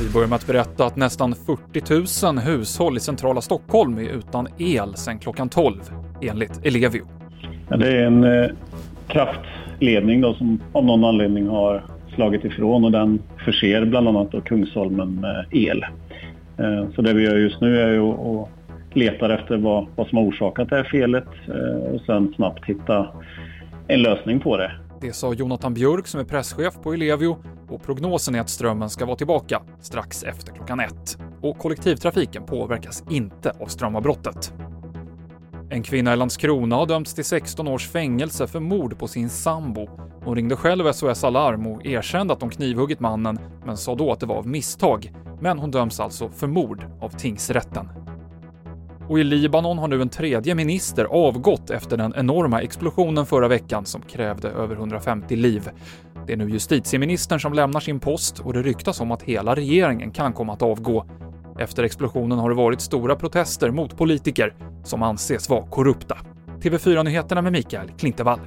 Vi börjar med att berätta att nästan 40 000 hushåll i centrala Stockholm är utan el sedan klockan 12, enligt Ellevio. Ja, det är en eh, kraftledning då, som av någon anledning har slagit ifrån och den förser bland annat då Kungsholmen med el. Eh, så det vi gör just nu är ju att leta efter vad, vad som har orsakat det här felet eh, och sen snabbt hitta en lösning på det. Det sa Jonathan Björk som är presschef på Ellevio och prognosen är att strömmen ska vara tillbaka strax efter klockan ett. Och kollektivtrafiken påverkas inte av strömavbrottet. En kvinna i Landskrona har dömts till 16 års fängelse för mord på sin sambo. Hon ringde själv SOS Alarm och erkände att hon knivhuggit mannen, men sa då att det var av misstag. Men hon döms alltså för mord av tingsrätten. Och i Libanon har nu en tredje minister avgått efter den enorma explosionen förra veckan som krävde över 150 liv. Det är nu justitieministern som lämnar sin post och det ryktas om att hela regeringen kan komma att avgå. Efter explosionen har det varit stora protester mot politiker som anses vara korrupta. TV4-nyheterna med Mikael Klintevall.